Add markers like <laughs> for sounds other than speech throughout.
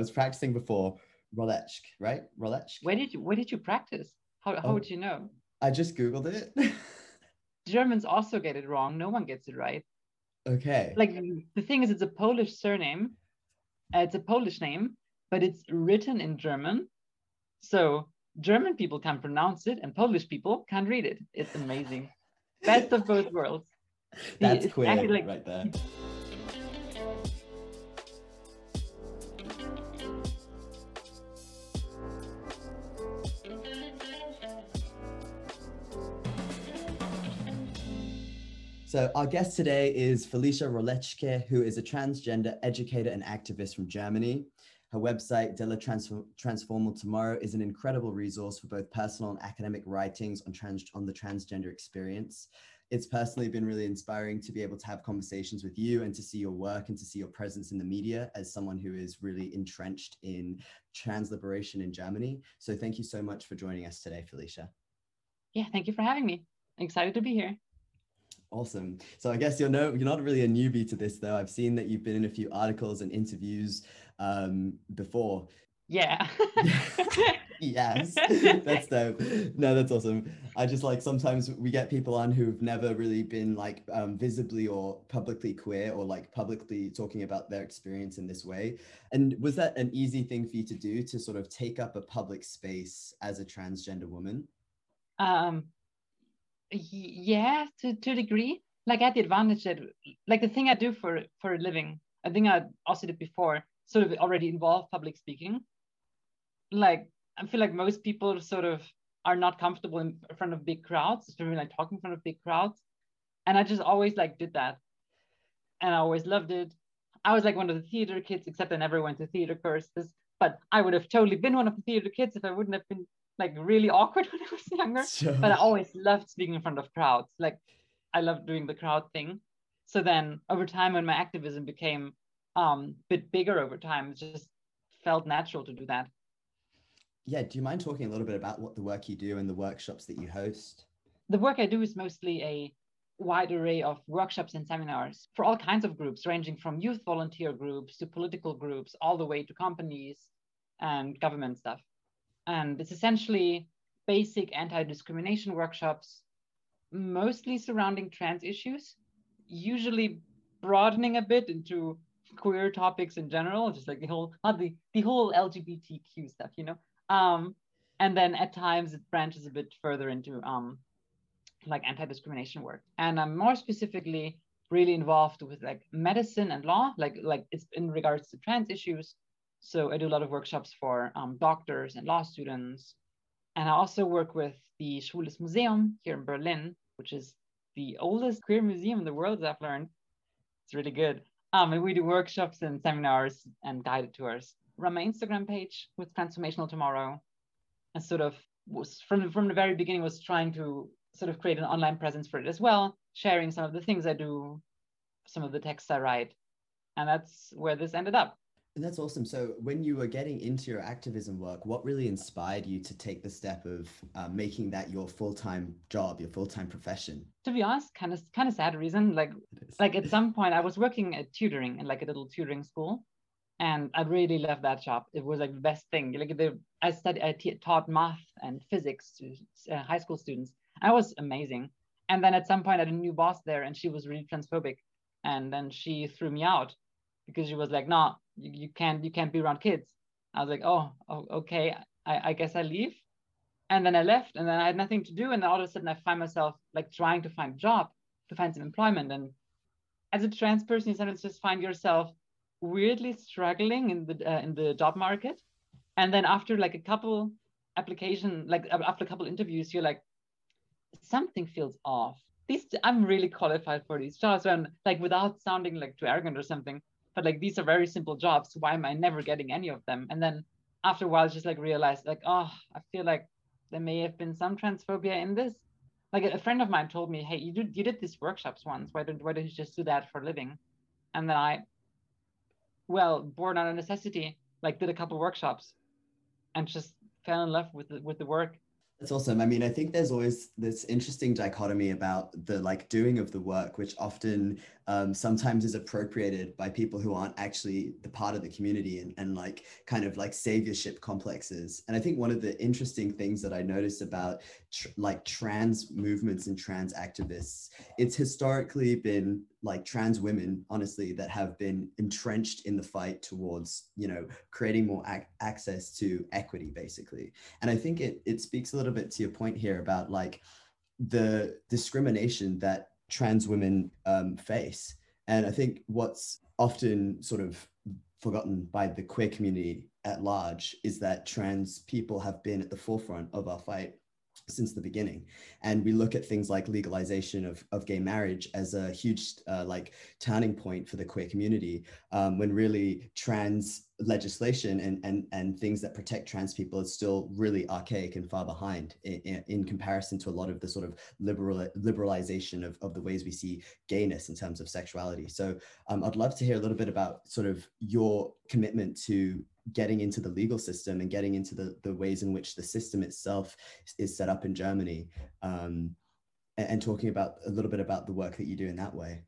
was practicing before Rolechk, right? Rolechk. Where did you where did you practice? How how Oh. would you know? I just googled it. <laughs> Germans also get it wrong. No one gets it right. okay. Like the thing is, it's a Polish surname. Uh, it's a Polish name, but it's written in German. So German people can pronounce it, and Polish people can read it. It's amazing. Best of both worlds. <laughs> That's queer like- right there. So our guest today is Felicia Rolletschke, who is a transgender educator and activist from Germany. Her website, Della Transform- Transformal Tomorrow, is an incredible resource for both personal and academic writings on, trans- on the transgender experience. It's personally been really inspiring to be able to have conversations with you and to see your work and to see your presence in the media as someone who is really entrenched in trans liberation in Germany. So thank you so much for joining us today, Felicia. Yeah, thank you for having me. Excited to be here. Awesome. So I guess you're no, you're not really a newbie to this, though. I've seen that you've been in a few articles and interviews um, before. Yeah. <laughs> yes, <laughs> that's dope. No, that's awesome. I just like sometimes we get people on who've never really been like um, visibly or publicly queer or like publicly talking about their experience in this way. And was that an easy thing for you to do to sort of take up a public space as a transgender woman? um yeah to, to a degree. Like I had the advantage that like the thing i do for for a living i think i also did before sort of already involved public speaking. Like i feel like most people sort of are not comfortable in front of big crowds especially like talking in front of big crowds. And i just always like did that. And i always loved it. I was like one of the theater kids except i never went to theater courses. But i would have totally been one of the theater kids if i wouldn't have been like really awkward <laughs> when i was younger but I always loved speaking in front of crowds. Like I loved doing the crowd thing. So then over time, when my activism became um, a bit bigger over time, it just felt natural to do that. yeah, do you mind talking a little bit about what the work you do and the workshops that you host? The work I do is mostly a wide array of workshops and seminars for all kinds of groups, ranging from youth volunteer groups to political groups, all the way to companies and government stuff. And it's essentially basic anti discrimination workshops, mostly surrounding trans issues, usually broadening a bit into queer topics in general, just like the whole, not the, the whole LGBTQ stuff, you know? Um, and then at times it branches a bit further into um, like anti-discrimination work. And I'm more specifically really involved with like medicine and law, like like it's in regards to trans issues. So I do a lot of workshops for um, doctors and law students. And I also work with the Schwules Museum here in Berlin, which is the oldest queer museum in the world, as I've learned. It's really good. Um, and we do workshops and seminars and guided tours. Run my Instagram page with Transformational Tomorrow. And sort of was from, from the very beginning was trying to sort of create an online presence for it as well, sharing some of the things I do, some of the texts I write. And that's where this ended up. And that's awesome. So, when you were getting into your activism work, what really inspired you to take the step of uh, making that your full time job, your full time profession? To be honest, kind of kind of sad reason. Like <laughs> It like at some point I was working at tutoring in like a little tutoring school. And I really loved that job. It was like the best thing. Like the, I studied, I t- taught math and physics to uh, high school students. I was amazing. And then at some point I had a new boss there and she was really transphobic. And then she threw me out because she was like, no, you, you can't, you can't be around kids. I was like, oh, oh okay, I, I guess I leave. And then I left and then I had nothing to do. And all of a sudden I find myself like trying to find a job, to find some employment. And as a trans person, you sometimes just find yourself weirdly struggling in the uh, in the job market. And then after like a couple application, like after a couple interviews, you're like, something feels off. These I'm really qualified for these jobs, and like without sounding like too arrogant or something, but like these are very simple jobs. Why am I never getting any of them? And then after a while, just like realized like, oh, I feel like there may have been some transphobia in this. Like a friend of mine told me, hey, you did you did these workshops once. Why don't why don't you just do that for a living? And then I, well, born out of necessity, like did a couple workshops, and just fell in love with the with the work That's awesome. I mean, I think there's always this interesting dichotomy about the like doing of the work, which often um, sometimes is appropriated by people who aren't actually the part of the community and, and like kind of like saviorship complexes. And I think one of the interesting things that I noticed about tr- like trans movements and trans activists, it's historically been like trans women, honestly, that have been entrenched in the fight towards, you know, creating more ac- access to equity, basically. And I think it it speaks a little bit to your point here about like the discrimination that trans women um, face. And I think what's often sort of forgotten by the queer community at large is that trans people have been at the forefront of our fight since the beginning and we look at things like legalization of, of gay marriage as a huge uh, like turning point for the queer community um, when really trans legislation and, and, and things that protect trans people is still really archaic and far behind in, in, comparison to a lot of the sort of liberal liberalization of, of the ways we see gayness in terms of sexuality. So um, I'd love to hear a little bit about sort of your commitment to getting into the legal system and getting into the, the ways in which the system itself is set up in Germany um, and, and, talking about a little bit about the work that you do in that way.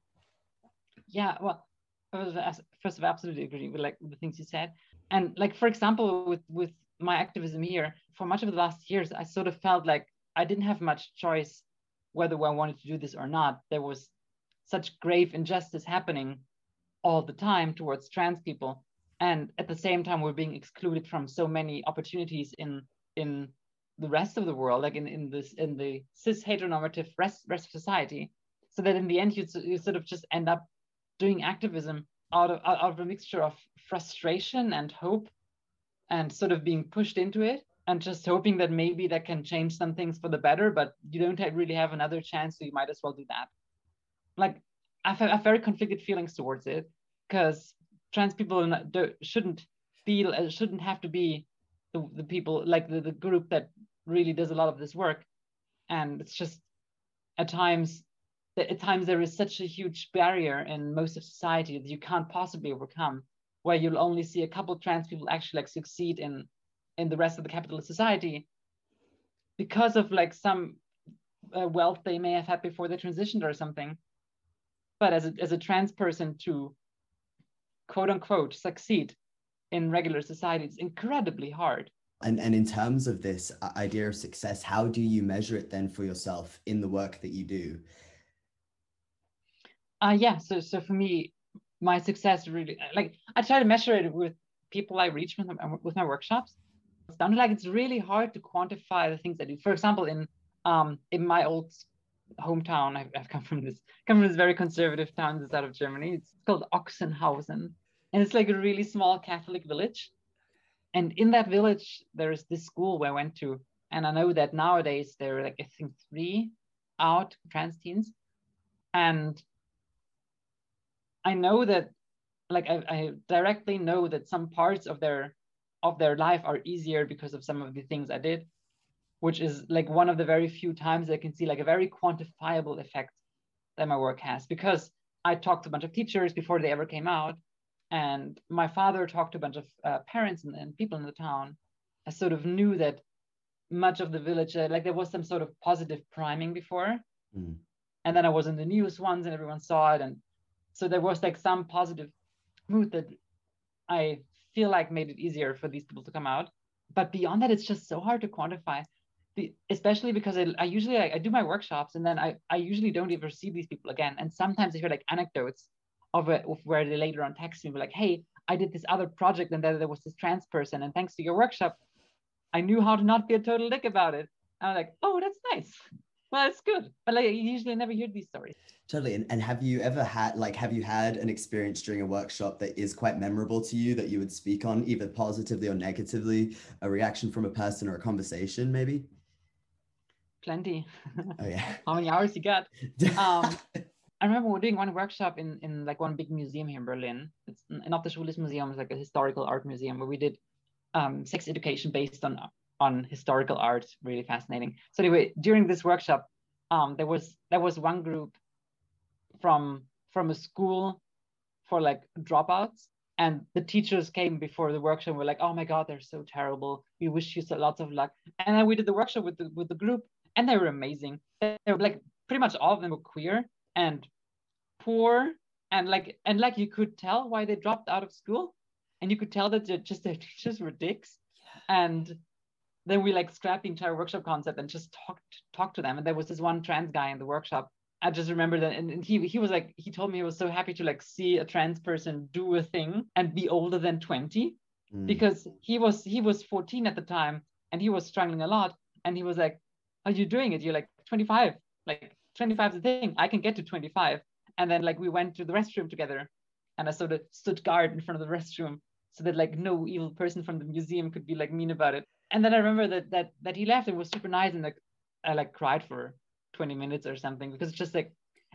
Yeah, well, first of all, I absolutely agree with like the things you said. And like, for example, with, with my activism here, for much of the last years, I sort of felt like I didn't have much choice whether I wanted to do this or not. There was such grave injustice happening all the time towards trans people and at the same time we're being excluded from so many opportunities in in the rest of the world like in, in this in the cis heteronormative rest, rest of society so that in the end you, you sort of just end up doing activism out of out of a mixture of frustration and hope and sort of being pushed into it and just hoping that maybe that can change some things for the better but you don't really have another chance so you might as well do that. Like i've, I've very conflicted feelings towards it because trans people shouldn't feel uh, shouldn't have to be the, the people like the, the group that really does a lot of this work. And it's just at times at times there is such a huge barrier in most of society that you can't possibly overcome where you'll only see a couple trans people actually like succeed in in the rest of the capitalist society because of like some uh, wealth they may have had before they transitioned or something. But as a, as a trans person to quote unquote succeed in regular society it's incredibly hard. And and in terms of this uh, idea of success how do you measure it then for yourself in the work that you do? Uh yeah so so for me my success really like i try to measure it with people i reach with, with my workshops. It's done like it's really hard to quantify the things i do. For example in um in my old hometown I've, I've come from this come from this very conservative town this out of germany. It's called Ochsenhausen and it's like a really small Catholic village. And in that village, there is this school where I went to, and I know that nowadays there are like I think three out trans teens, and I know that like I, I directly know that some parts of their of their life are easier because of some of the things I did, which is like one of the very few times I can see like a very quantifiable effect that my work has. Because I talked to a bunch of teachers before they ever came out and my father talked to a bunch of uh, parents and, and, people in the town. I sort of knew that much of the village, uh, like there was some sort of positive priming before. Mm. And then I was in the news once and everyone saw it. And so there was like some positive mood that I feel like made it easier for these people to come out. But beyond that, it's just so hard to quantify. The, especially because I, I usually I, I do my workshops and then I, I usually don't ever see these people again. And sometimes I hear like anecdotes of, a, of where they later on text me like, hey, I did this other project and then there was this trans person. And thanks to your workshop, I knew how to not be a total dick about it. And I'm like, oh, that's nice. Well, it's good. But like, you usually never hear these stories. Totally. And, and have you ever had, like, have you had an experience during a workshop that is quite memorable to you that you would speak on, either positively or negatively, a reaction from a person or a conversation, maybe? Plenty. Oh, yeah. <laughs> How many hours you got? <laughs> Um, I remember we are doing one workshop in, in like one big museum here in Berlin. It's not the Schwules Museum, it's like a historical art museum where we did um, sex education based on on historical art. Really fascinating. So anyway, during this workshop, um, there was there was one group from from a school for like dropouts, And the teachers came before the workshop and were like, oh my God, they're so terrible. We wish you so lots of luck. And then we did the workshop with the, with the group and they were amazing. They were like, pretty much all of them were queer and poor. And like, and like you could tell why they dropped out of school. And you could tell that they're just their teachers were dicks. Yeah. And then we like scrapped the entire workshop concept and just talked talked to them. And there was this one trans guy in the workshop I just remember that, and he he was like he told me he was so happy to like see a trans person do a thing and be older than 20 mm. because he was he was 14 at the time and he was struggling a lot and he was like, "Are you doing it? You're like 25, like 25 is the thing. I can get to 25." And then like we went to the restroom together, and I sort of stood guard in front of the restroom so that like no evil person from the museum could be like mean about it. And then I remember that that that he left and was super nice and like I like cried for 20 minutes or something because it's just like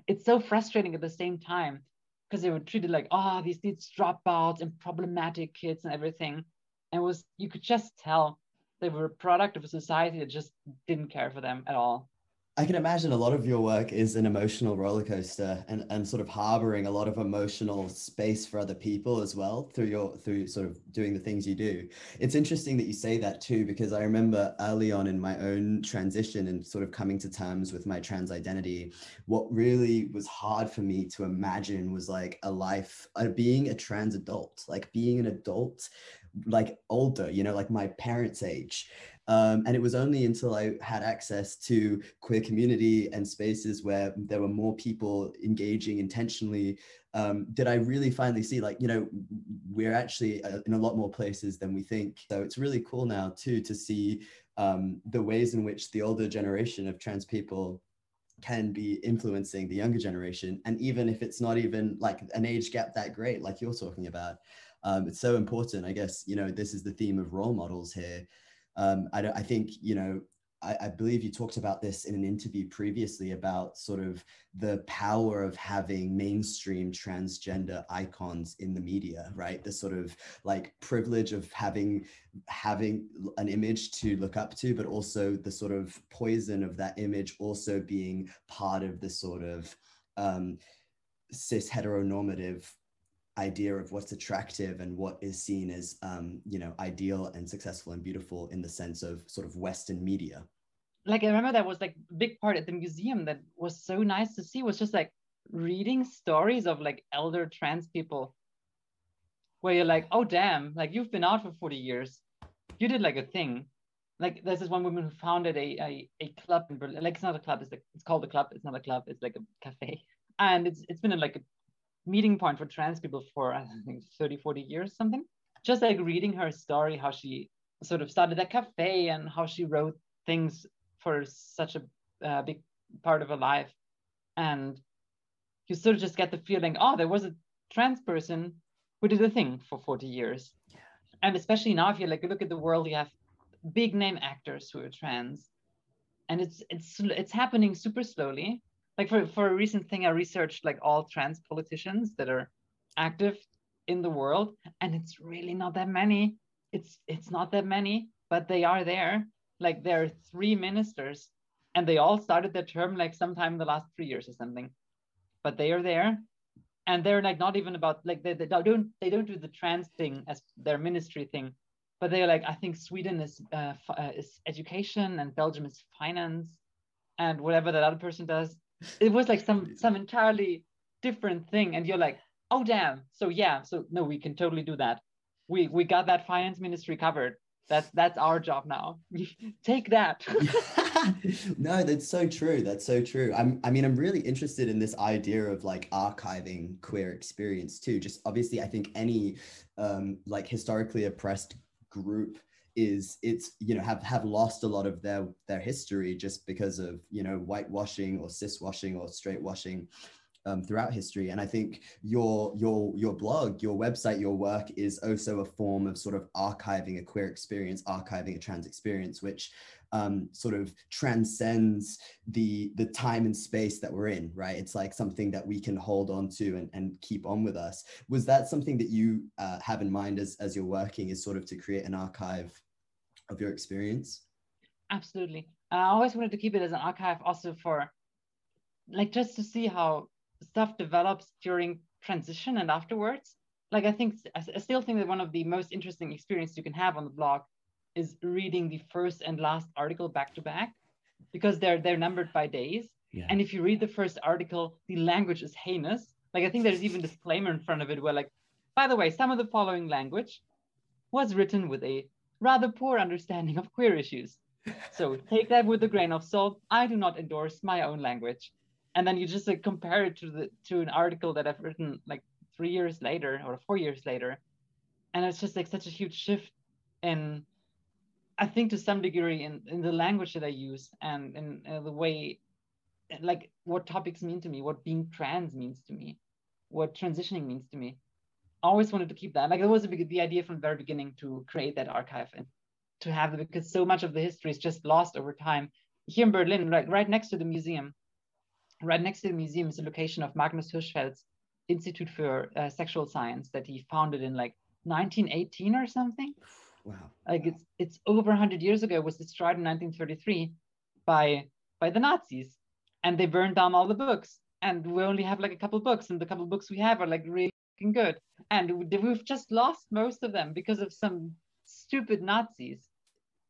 it's so frustrating at the same time because they were treated like oh these these dropouts and problematic kids and everything and was you could just tell they were a product of a society that just didn't care for them at all I can imagine a lot of your work is an emotional roller coaster and, and sort of harboring a lot of emotional space for other people as well through your through sort of doing the things you do. It's interesting that you say that too, because I remember early on in my own transition and sort of coming to terms with my trans identity, what really was hard for me to imagine was like a life, uh, being a trans adult, like being an adult like older, you know, like my parents' age. Um, and it was only until I had access to queer community and spaces where there were more people engaging intentionally um, did I really finally see like, you know, we're actually uh, in a lot more places than we think. So it's really cool now too to see um, the ways in which the older generation of trans people can be influencing the younger generation. And even if it's not even like an age gap that great, like you're talking about, um, it's so important. I guess, you know, this is the theme of role models here um, I, I, think, you know, I, I, believe you talked about this in an interview previously about sort of the power of having mainstream transgender icons in the media, right? The sort of like privilege of having having an image to look up to, but also the sort of poison of that image also being part of the sort of um, cis heteronormative idea of what's attractive and what is seen as um, you know ideal and successful and beautiful in the sense of sort of western media. Like i remember that was like big part at the museum that was so nice to see was just like reading stories of like elder trans people where you're like oh damn like you've been out for 40 years. You did like a thing. Like there's this one woman who founded a a, a club in Berlin. like it's not a club it's like it's called a club it's not a club it's like a cafe. And it's it's been a, like a meeting point for trans people for I think 30, 40 years, something. Just like reading her story, how she sort of started a cafe and how she wrote things for such a uh, big part of her life. And you sort of just get the feeling, oh, there was a trans person who did a thing for 40 years. Yeah. And especially now, if you like look at the world, you have big name actors who are trans. And it's it's it's happening super slowly like for, for a recent thing i researched like all trans politicians that are active in the world and it's really not that many. It's it's not that many but they are there. Like there are three ministers and they all started their term like sometime in the last three years or something. But they are there and they're like not even about like they, they don't they don't do the trans thing as their ministry thing but they're like i think sweden is uh, uh, is education and belgium is finance and whatever that other person does it was like some some entirely different thing and you're like oh damn. So yeah. So no we can totally do that. We we got that finance ministry covered. That's that's our job now. <laughs> Take that. <laughs> No that's so true. That's so true. I'm i mean i'm really interested in this idea of like archiving queer experience too. Just obviously i think any um like historically oppressed group is it's you know have have lost a lot of their their history just because of you know whitewashing or cis washing or straight washing um, throughout history. And i think your your your blog your website your work is also a form of sort of archiving a queer experience archiving a trans experience which um, sort of transcends the the time and space that we're in right? It's like something that we can hold on to and, and keep on with us. Was that something that you uh, have in mind as as you're working is sort of to create an archive of your experience? Absolutely. I always wanted to keep it as an archive also for like just to see how stuff develops during transition and afterwards. like I think I still think that one of the most interesting experiences you can have on the blog is reading the first and last article back to back because they're they're numbered by days. Yeah. And if you read the first article, the language is heinous. Like I think there's even disclaimer in front of it where like, by the way, some of the following language was written with a rather poor understanding of queer issues. So take that with a grain of salt. I do not endorse my own language. And then you just like compare it to the to an article that I've written like three years later or four years later, and it's just like such a huge shift in, I think to some degree in in the language that I use and in uh, the way, like what topics mean to me, what being trans means to me, what transitioning means to me. Always wanted to keep that. Like it was big, the idea from the very beginning to create that archive and to have it because so much of the history is just lost over time. Here in Berlin, right, right next to the museum, right next to the museum is the location of Magnus Hirschfeld's Institute for uh, Sexual Science that he founded in like 1918 or something. Wow. Like it's it's over 100 years ago. It was destroyed in 1933 by by the Nazis, and they burned down all the books. And we only have like a couple books, and the couple books we have are like really good. And we've just lost most of them because of some stupid Nazis.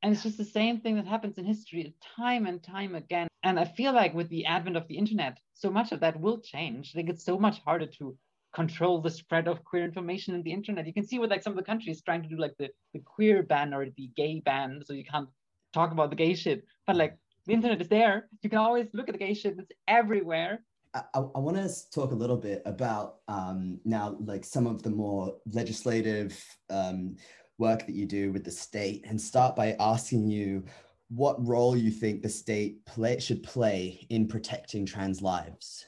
And it's just the same thing that happens in history time and time again. And I feel like with the advent of the internet, so much of that will change. Think it's so much harder to control the spread of queer information in the internet. You can see what like some of the countries trying to do like the, the queer ban or the gay ban, so you can't talk about the gay shit. But like the internet is there. You can always look at the gay shit. It's everywhere. I, I want to talk a little bit about um, now, like some of the more legislative um, work that you do with the state and start by asking you what role you think the state play, should play in protecting trans lives.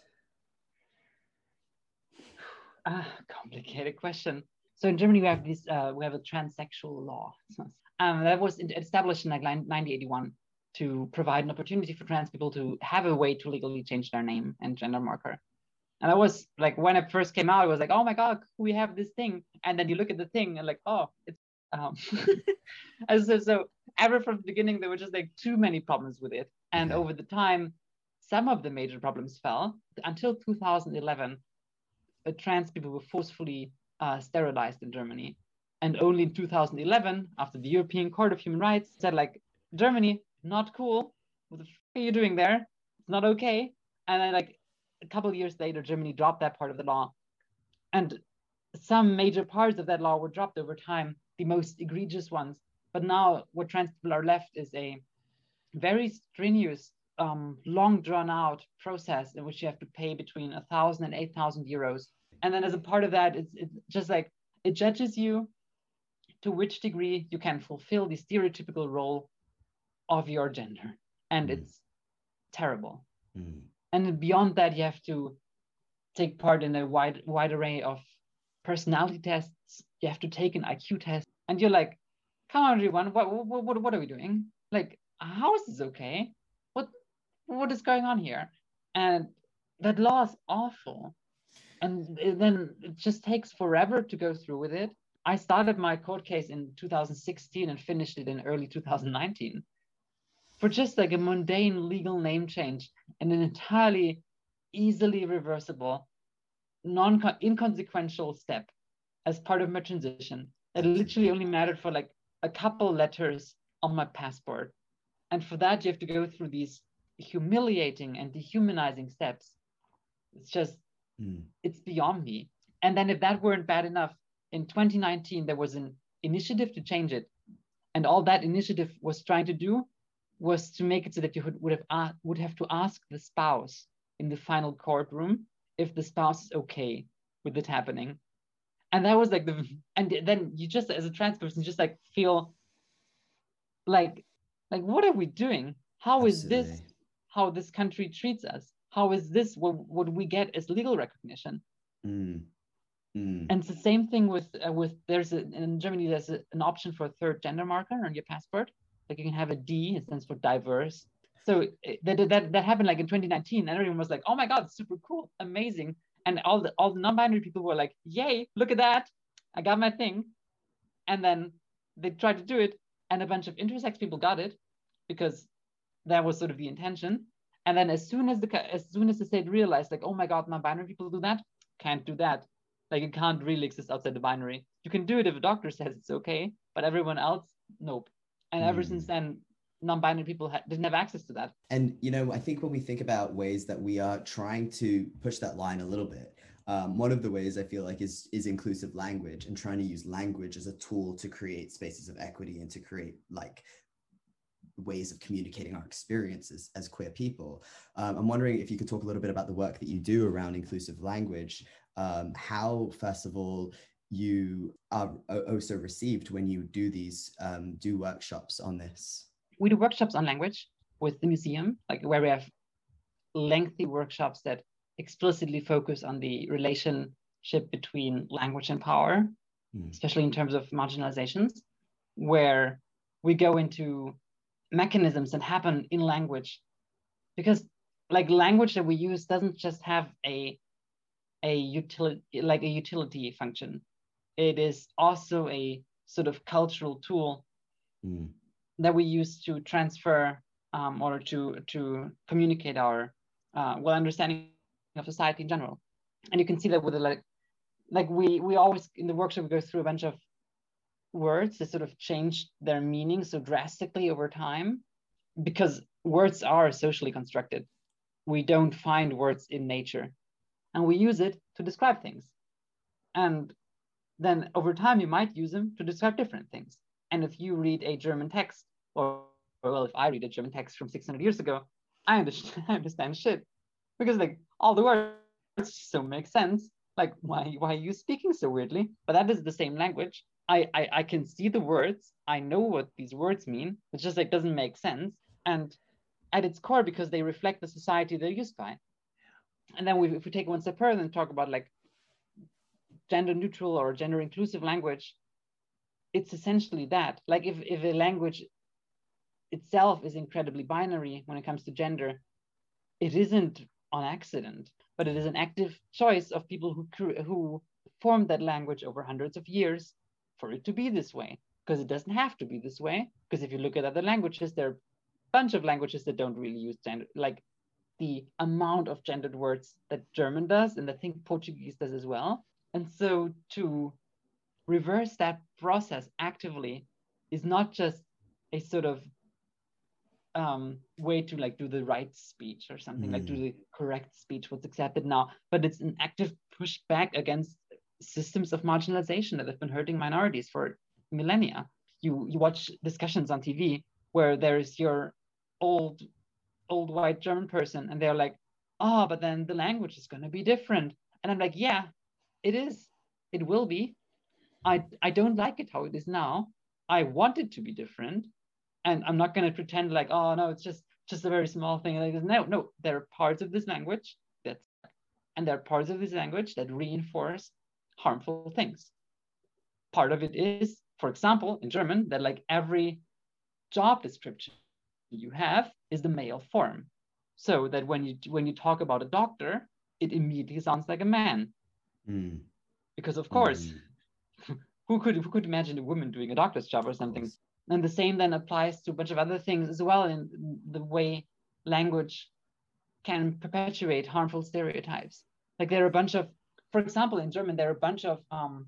Ah, complicated question. So in Germany, we have this, uh, we have a transsexual law. Um, that was established in like 1981 to provide an opportunity for trans people to have a way to legally change their name and gender marker. And I was like, when it first came out, it was like, oh my God, we have this thing. And then you look at the thing and like, oh, it's um, <laughs> so, so ever from the beginning, there were just like too many problems with it. And over the time, some of the major problems fell until 2011. Uh, trans people were forcefully uh, sterilized in Germany. And only in 2011, after the European Court of Human Rights said, like, Germany, not cool. What the f- are you doing there? It's not okay. And then, like, a couple years later, Germany dropped that part of the law. And some major parts of that law were dropped over time the most egregious ones. But now what trans people are left is a very strenuous, um, long drawn out process in which you have to pay between a thousand and eight thousand euros. And then as a part of that, it's, it's just like it judges you to which degree you can fulfill the stereotypical role of your gender. And mm. it's terrible. Mm. And beyond that, you have to take part in a wide wide array of personality tests. You have to take an IQ test and you're like, come on, everyone, what, what, what, what are we doing? Like, how is this okay? What, what is going on here? And that law is awful. And then it just takes forever to go through with it. I started my court case in 2016 and finished it in early 2019 for just like a mundane legal name change and an entirely easily reversible, non inconsequential step as part of my transition it literally only mattered for like a couple letters on my passport. And for that, you have to go through these humiliating and dehumanizing steps. It's just, mm. it's beyond me. And then if that weren't bad enough, in 2019, there was an initiative to change it. And all that initiative was trying to do was to make it so that you would, would have uh, would have to ask the spouse in the final courtroom if the spouse is okay with it happening and that was like the and then you just as a trans person just like feel like like what are we doing How is Absolutely. this how this country treats us how is this what, what we get as legal recognition mm. Mm. and it's the same thing with uh, with there's a, in germany there's a, an option for a third gender marker on your passport like you can have a d it stands for diverse. So eh, that, that that happened like in 2019 and everyone was like oh my god super cool amazing. And all the all the non-binary people were like yay look at that i got my thing. And then they tried to do it and a bunch of intersex people got it because that was sort of the intention. And then as soon as the as soon as the state realized like oh my god non-binary people do that can't do that. Like it can't really exist outside the binary. You can do it if a doctor says it's okay, but everyone else, nope. And ever mm. since hmm. then, non-binary people ha- didn't have access to that. And you know, I think when we think about ways that we are trying to push that line a little bit, um, one of the ways I feel like is is inclusive language and trying to use language as a tool to create spaces of equity and to create like ways of communicating our experiences as queer people. Um, I'm wondering if you could talk a little bit about the work that you do around inclusive language. Um, how, first of all, you are also received when you do these um, do workshops on this. We do workshops on language with the museum, like where we have lengthy workshops that explicitly focus on the relationship between language and power, mm. especially in terms of marginalizations, where we go into mechanisms that happen in language because like language that we use doesn't just have a a utility like a utility function it is also a sort of cultural tool mm. that we use to transfer um, or to to communicate our uh, well understanding of society in general and you can see that with the like like we we always in the workshop we go through a bunch of words that sort of change their meaning so drastically over time because words are socially constructed. We don't find words in nature and we use it to describe things. And then over time, you might use them to describe different things. And if you read a German text, or, or well, if I read a German text from 600 years ago, I understand, <laughs> I understand shit because like all the words so make sense. Like why why are you speaking so weirdly? But that is the same language. I, I, I can see the words. I know what these words mean. It just like doesn't make sense. And at its core, because they reflect the society they're used by. And then we, if we take one step further and talk about like gender neutral or gender inclusive language, it's essentially that. Like if, if a language itself is incredibly binary when it comes to gender, it isn't on accident, but it is an active choice of people who, who formed that language over hundreds of years for it to be this way because it doesn't have to be this way because if you look at other languages there are a bunch of languages that don't really use gender like the amount of gendered words that german does and i think portuguese does as well and so to reverse that process actively is not just a sort of um, way to like do the right speech or something mm. like do mm. the correct speech what's accepted now but it's an active pushback against systems of marginalization that have been hurting minorities for millennia. You you watch discussions on TV where there's your old old white German person and they're like, oh, but then the language is going to be different. And I'm like, yeah, it is. It will be. I I don't like it how it is now. I want it to be different. And I'm not going to pretend like, oh no, it's just just a very small thing. Like no, no, there are parts of this language that and there are parts of this language that reinforce harmful things. Part of it is, for example, in German, that like every job description you have is the male form. So that when you when you talk about a doctor, it immediately sounds like a man. Mm. Because of course, mm. <laughs> who could who could imagine a woman doing a doctor's job or something? And the same then applies to a bunch of other things as well in the way language can perpetuate harmful stereotypes. Like there are a bunch of for example, in German, there are a bunch of um,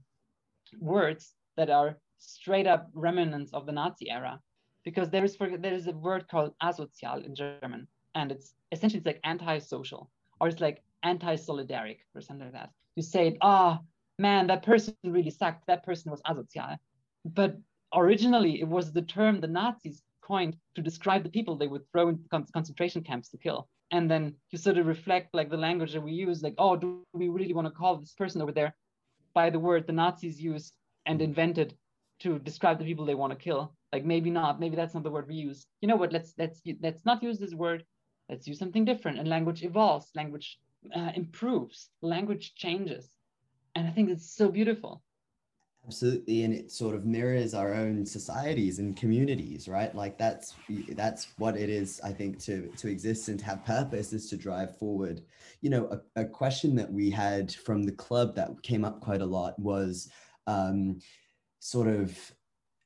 words that are straight up remnants of the Nazi era, because there is for, there is a word called asozial in German, and it's essentially it's like anti-social or it's like anti-solidaric or something like that. You say, ah, oh, man, that person really sucked. That person was asozial, but originally it was the term the Nazis coined to describe the people they would throw into con- concentration camps to kill. And then you sort of reflect like the language that we use like oh do we really want to call this person over there by the word the nazis used and invented to describe the people they want to kill? Like maybe not. Maybe that's not the word we use. You know what? Let's let's let's not use this word. Let's use something different. And language evolves. Language uh, improves language changes. And i think it's so beautiful. Absolutely. And it sort of mirrors our own societies and communities right? Like that's that's what it is i think to to exist and to have purpose is to drive forward. You know a, a question that we had from the club that came up quite a lot was um sort of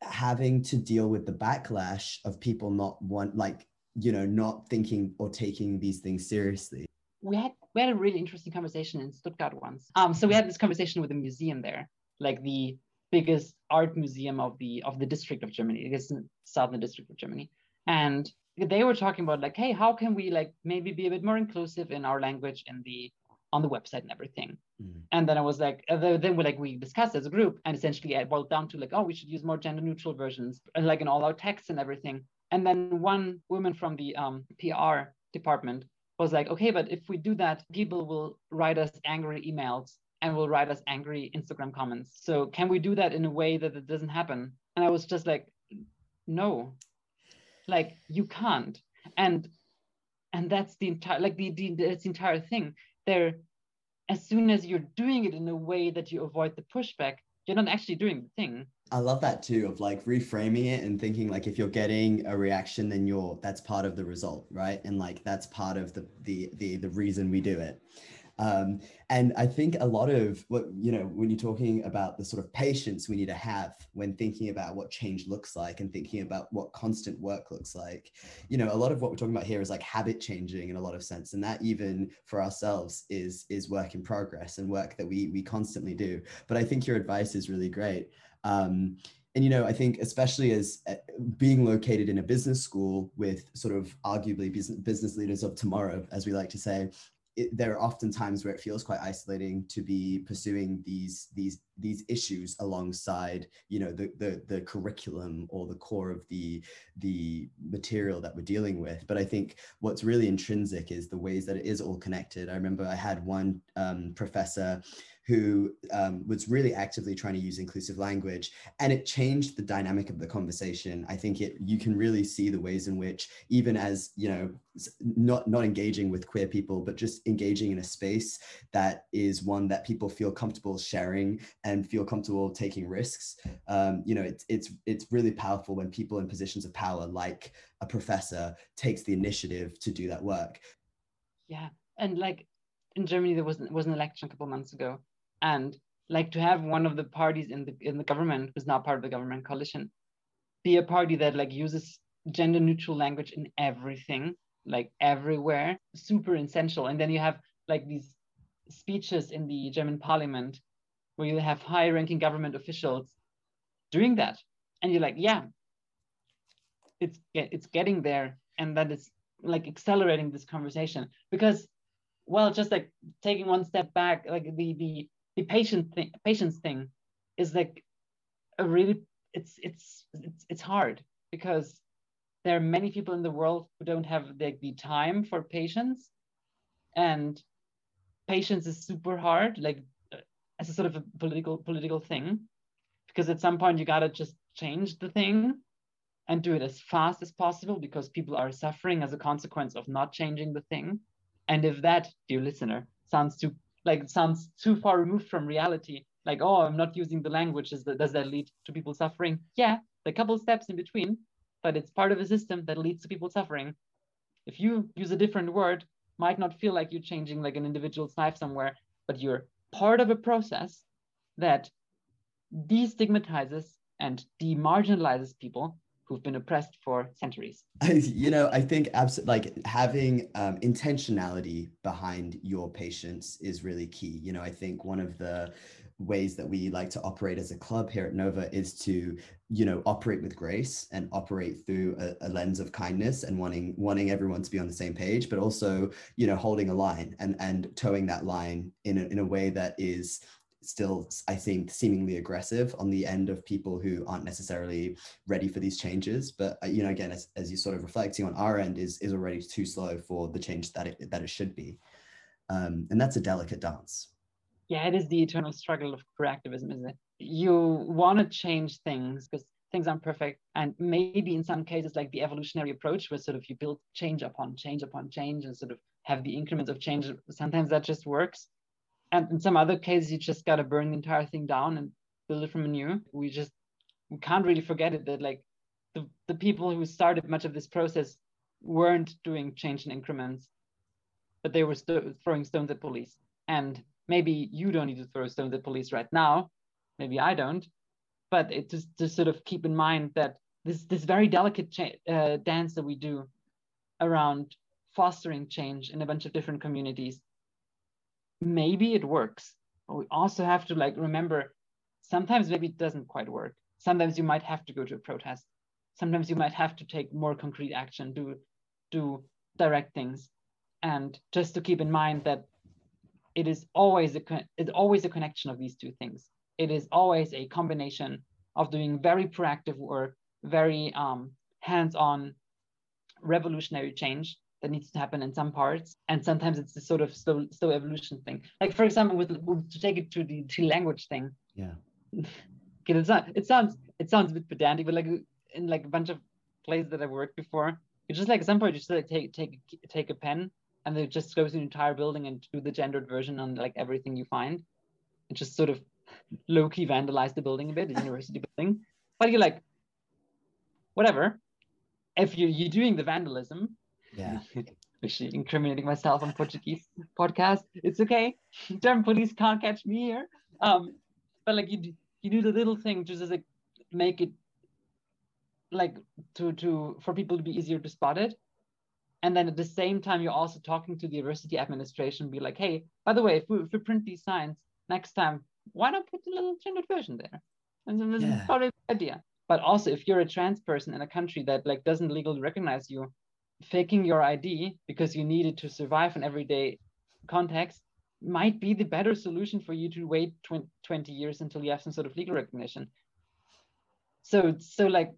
having to deal with the backlash of people not want like you know not thinking or taking these things seriously we had we had a really interesting conversation in Stuttgart once. Um, so we had this conversation with a museum there, like the biggest art museum of the of the district of Germany, I guess southern district of Germany, and they were talking about like, hey, how can we like maybe be a bit more inclusive in our language in the on the website and everything. Mm. And then I was like, uh, then we like we discussed as a group, and essentially I boiled down to like, oh, we should use more gender neutral versions, like in all our texts and everything. And then one woman from the um, PR department was like, okay, but if we do that, people will write us angry emails and will write us angry Instagram comments. So can we do that in a way that it doesn't happen? And I was just like, no, like you can't. And and that's the entire like the, the the entire thing. There, as soon as you're doing it in a way that you avoid the pushback, you're not actually doing the thing. I love that too of like reframing it and thinking like if you're getting a reaction then you're that's part of the result right and like that's part of the the the, the reason we do it um, and I think a lot of what, you know, when you're talking about the sort of patience we need to have when thinking about what change looks like and thinking about what constant work looks like, you know, a lot of what we're talking about here is like habit changing in a lot of sense. And that even for ourselves is, is work in progress and work that we, we constantly do. But I think your advice is really great. Um, and you know i think especially as uh, being located in a business school with sort of arguably business, leaders of tomorrow as we like to say it, there are often times where it feels quite isolating to be pursuing these these these issues alongside you know the, the the curriculum or the core of the the material that we're dealing with. But i think what's really intrinsic is the ways that it is all connected. I remember i had one um, professor who um, was really actively trying to use inclusive language and it changed the dynamic of the conversation. I think it you can really see the ways in which even as you know not not engaging with queer people but just engaging in a space that is one that people feel comfortable sharing and feel comfortable taking risks. Um, you know it's it's it's really powerful when people in positions of power like a professor takes the initiative to do that work. Yeah. And like in germany there was, was an election a couple months ago. And like to have one of the parties in the in the government who's not part of the government coalition be a party that like uses gender neutral language in everything like everywhere super essential. And then you have like these speeches in the german parliament where you have high ranking government officials doing that. And you're like yeah it's it's getting there. And that is like accelerating this conversation. Because well just like taking one step back like the the the patient thing, patience thing is like a really it's it's it's it's hard. Because there are many people in the world who don't have the, the time for patience. And patience is super hard. Like as a sort of a political political thing because at some point you got to just change the thing and do it as fast as possible because people are suffering as a consequence of not changing the thing. And if that dear listener sounds too like sounds too far removed from reality like oh i'm not using the language that does that lead to people suffering? Yeah a couple steps in between but it's part of a system that leads to people suffering. If you use a different word might not feel like you're changing like an individual's life somewhere but you're part of a process that destigmatizes and demarginalizes people who've been oppressed for centuries. you know, I think absolutely like having um, intentionality behind your patience is really key. You know, I think one of the ways that we like to operate as a club here at Nova is to, you know, operate with grace and operate through a, a lens of kindness and wanting wanting everyone to be on the same page, but also, you know, holding a line and and towing that line in a, in a way that is still, I think, seemingly aggressive on the end of people who aren't necessarily ready for these changes. But uh, you know, again, as, as you're sort of reflecting on our end, is is already too slow for the change that it that it should be, um, and that's a delicate dance. Yeah, it is the eternal struggle of queer activism, isn't it? You want to change things because things aren't perfect, and maybe in some cases, like the evolutionary approach, where sort of you build change upon change upon change, and sort of have the increments of change. Sometimes that just works and in some other cases, you just got to burn the entire thing down and build it from anew. We just we can't really forget it that like the, the people who started much of this process weren't doing change in increments, but they were throwing stones at police. And maybe you don't need to throw stones at police right now. Maybe I don't. But it just to sort of keep in mind that this this very delicate cha- uh, dance that we do around fostering change in a bunch of different communities maybe it works but we also have to like remember sometimes maybe it doesn't quite work sometimes you might have to go to a protest sometimes you might have to take more concrete action do do direct things and just to keep in mind that it is always a it's always a connection of these two things. It is always a combination of doing very proactive work very um, hands-on revolutionary change that needs to happen in some parts. And sometimes it's this sort of slow slow evolution thing. Like for example with, with to take it to the to language thing. Yeah. Okay, it's not, it sounds it sounds a bit pedantic but like in like a bunch of places that i've worked before you just like at some point you just like take take take a pen and then just go through the entire building and do the gendered version on like everything you find. And just sort of low-key vandalize the building a bit the <laughs> university building. But you're like whatever. If you're, you're doing the vandalism yeah. <laughs> actually incriminating myself on portuguese podcast it's okay. German police can't catch me here. Um but like you do, you do the little thing just as like make it like to to for people to be easier to spot it and then at the same time you're also talking to the university administration be like hey by the way if we, if we print these signs next time why not put the little gendered version there? And then yeah. probably an idea. But also if you're a trans person in a country that like doesn't legally recognize you faking your id because you need it to survive in everyday context might be the better solution for you to wait 20, 20 years until you have some sort of legal recognition. So so like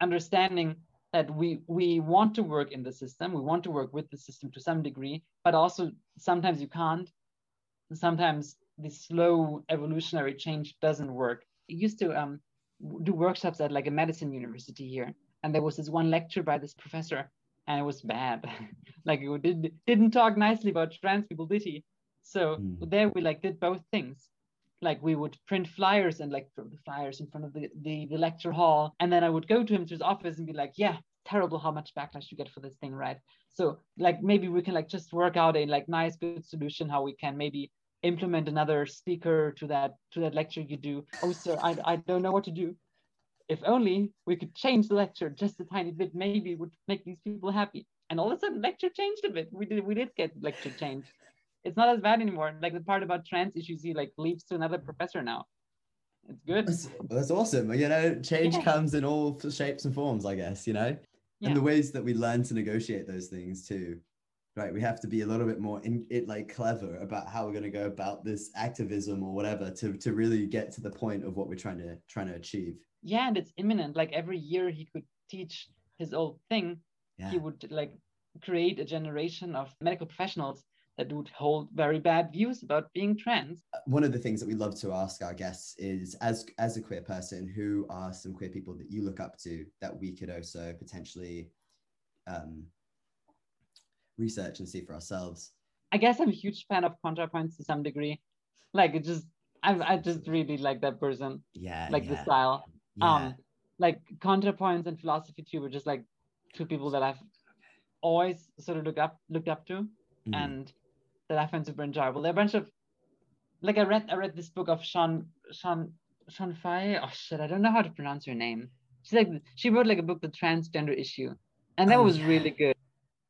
understanding that we we want to work in the system. We want to work with the system to some degree but also sometimes you can't. Sometimes the slow evolutionary change doesn't work. I used to um, do workshops at like a medicine university here and there was this one lecture by this professor and it was bad. <laughs> Like it did, didn't talk nicely about trans people did he? So mm. there we like did both things like we would print flyers and like the flyers in front of the, the, the lecture hall and then i would go to him to his office and be like yeah terrible how much backlash you get for this thing right? So like maybe we can like just work out a like nice good solution how we can maybe implement another speaker to that to that lecture you do. Oh sir i, I don't know what to do. If only we could change the lecture just a tiny bit maybe would make these people happy. And all of a sudden lecture changed a bit. We did we did get lecture change it's not as bad anymore. Like the part about trans issues, he like leaves to another professor now. It's good. That's, that's awesome. You know, change yeah. comes in all shapes and forms, I guess, you know, yeah. and the ways that we learn to negotiate those things too. Right. We have to be a little bit more in it, like clever about how we're going to go about this activism or whatever to, to really get to the point of what we're trying to trying to achieve. Yeah. And it's imminent. Like every year he could teach his old thing. Yeah. He would like create a generation of medical professionals that would hold very bad views about being trans. One of the things that we love to ask our guests is as as a queer person, who are some queer people that you look up to that we could also potentially um, research and see for ourselves? I guess I'm a huge fan of ContraPoints to some degree. Like it just I I just really like that person. Yeah. Like yeah. the style. Yeah. Um like ContraPoints and Philosophy Tube were just like two people that I've always sort of looked up looked up to. Mm. And that I find super enjoyable. There are a bunch of like I read I read this book of Shon Shon Shon Faye. Oh shit, I don't know how to pronounce her name. She's like she wrote like a book, The Transgender Issue, and that oh, was yeah. really good.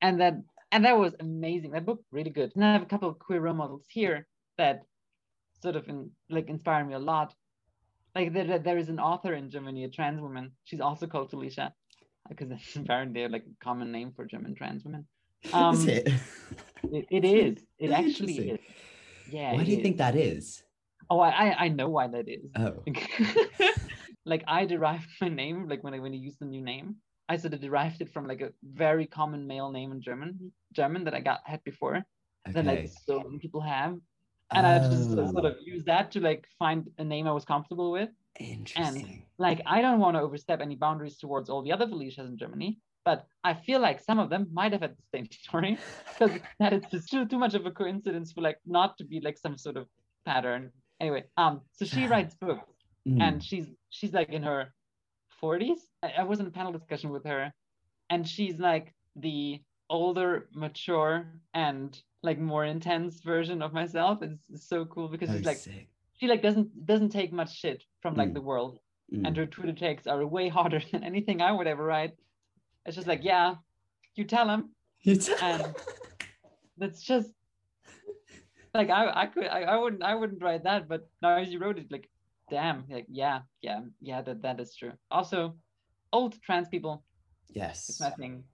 And that and that was amazing. That book really good. And I have a couple of queer role models here that sort of in, like inspire me a lot. Like there, there is an author in Germany, a trans woman. She's also called Felicia, because that's <laughs> apparently like a common name for German trans women. Um, is it? it? It is. It actually is. Yeah. Why do you is. think that is? Oh, I I know why that is. Oh. <laughs> like I derived my name like when I when I used the new name. I sort of derived it from like a very common male name in German, German that I got had before, okay. that like so many people have, and oh. I just sort of use that to like find a name I was comfortable with. Interesting. And like I don't want to overstep any boundaries towards all the other Felicias in Germany, but I feel like some of them might have had the same <laughs> story because that is just too, too much of a coincidence for like not to be like some sort of pattern. Anyway, um, so she <sighs> writes books mm. and she's she's like in her 40s. I, I was in a panel discussion with her, and she's like the older, mature, and like more intense version of myself. It's so cool because she's like sick. she like doesn't doesn't take much shit from like mm. the world. Mm. And her Twitter takes are way <laughs> harder than anything I would ever write. It's just like, yeah, you tell him, You t- and that's just like I I could I, I wouldn't I wouldn't write that, but now as you wrote it, like damn, like yeah, yeah, yeah, that that is true. Also, old trans people, it's yes. my thing.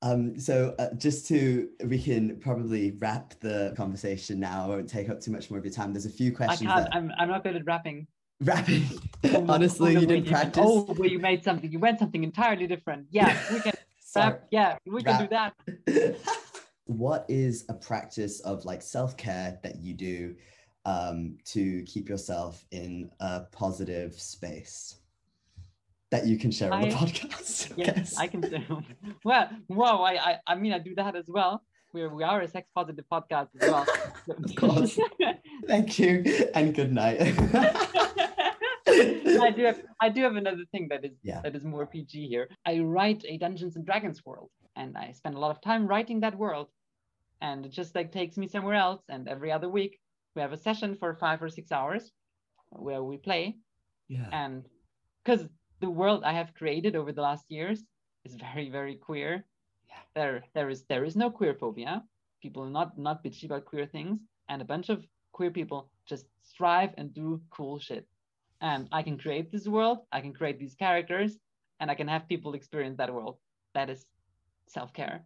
Um, so uh, just to we can probably wrap the conversation now. I won't take up too much more of your time. There's a few questions. I can't. that I'm I'm not good at rapping. Wrapping. Oh, <laughs> Honestly, you didn't practice. Oh, well, you made something. You went something entirely different. Yeah, we can <laughs> rap. Yeah, we can do that. <laughs> what is a practice of like self-care that you do um, to keep yourself in a positive space that you can share on the podcast? Yes, I can do. Well, whoa, I, I I mean I do that as well. We're we are a sex positive podcast as well. Of course. Thank you and good night. <laughs> I do have I do have another thing that is Yeah. that is more PG here. I write a Dungeons and Dragons world, and I spend a lot of time writing that world, and it just like takes me somewhere else. And every other week we have a session for five or six hours, where we play, yeah. and because the world I have created over the last years is very very queer. Yeah. There there is there is no queer phobia. People are not not bitchy about queer things, and a bunch of queer people just strive and do cool shit. And I can create this world. I can create these characters, and I can have people experience that world. That is self care.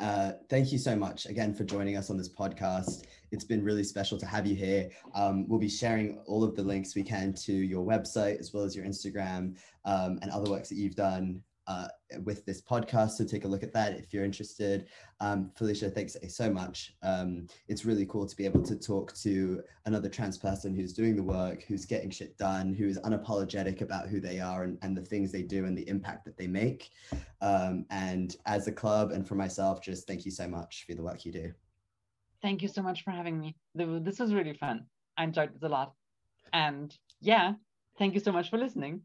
Uh, thank you so much again for joining us on this podcast. It's been really special to have you here. Um, we'll be sharing all of the links we can to your website as well as your Instagram um, and other works that you've done uh, with this podcast. So take a look at that if you're interested. Um, Felicia, thanks so much. Um, it's really cool to be able to talk to another trans person who's doing the work, who's getting shit done, who is unapologetic about who they are and, and the things they do and the impact that they make. Um, and as a club and for myself, just thank you so much for the work you do. Thank you so much for having me. This was really fun. I enjoyed this a lot. And yeah, thank you so much for listening.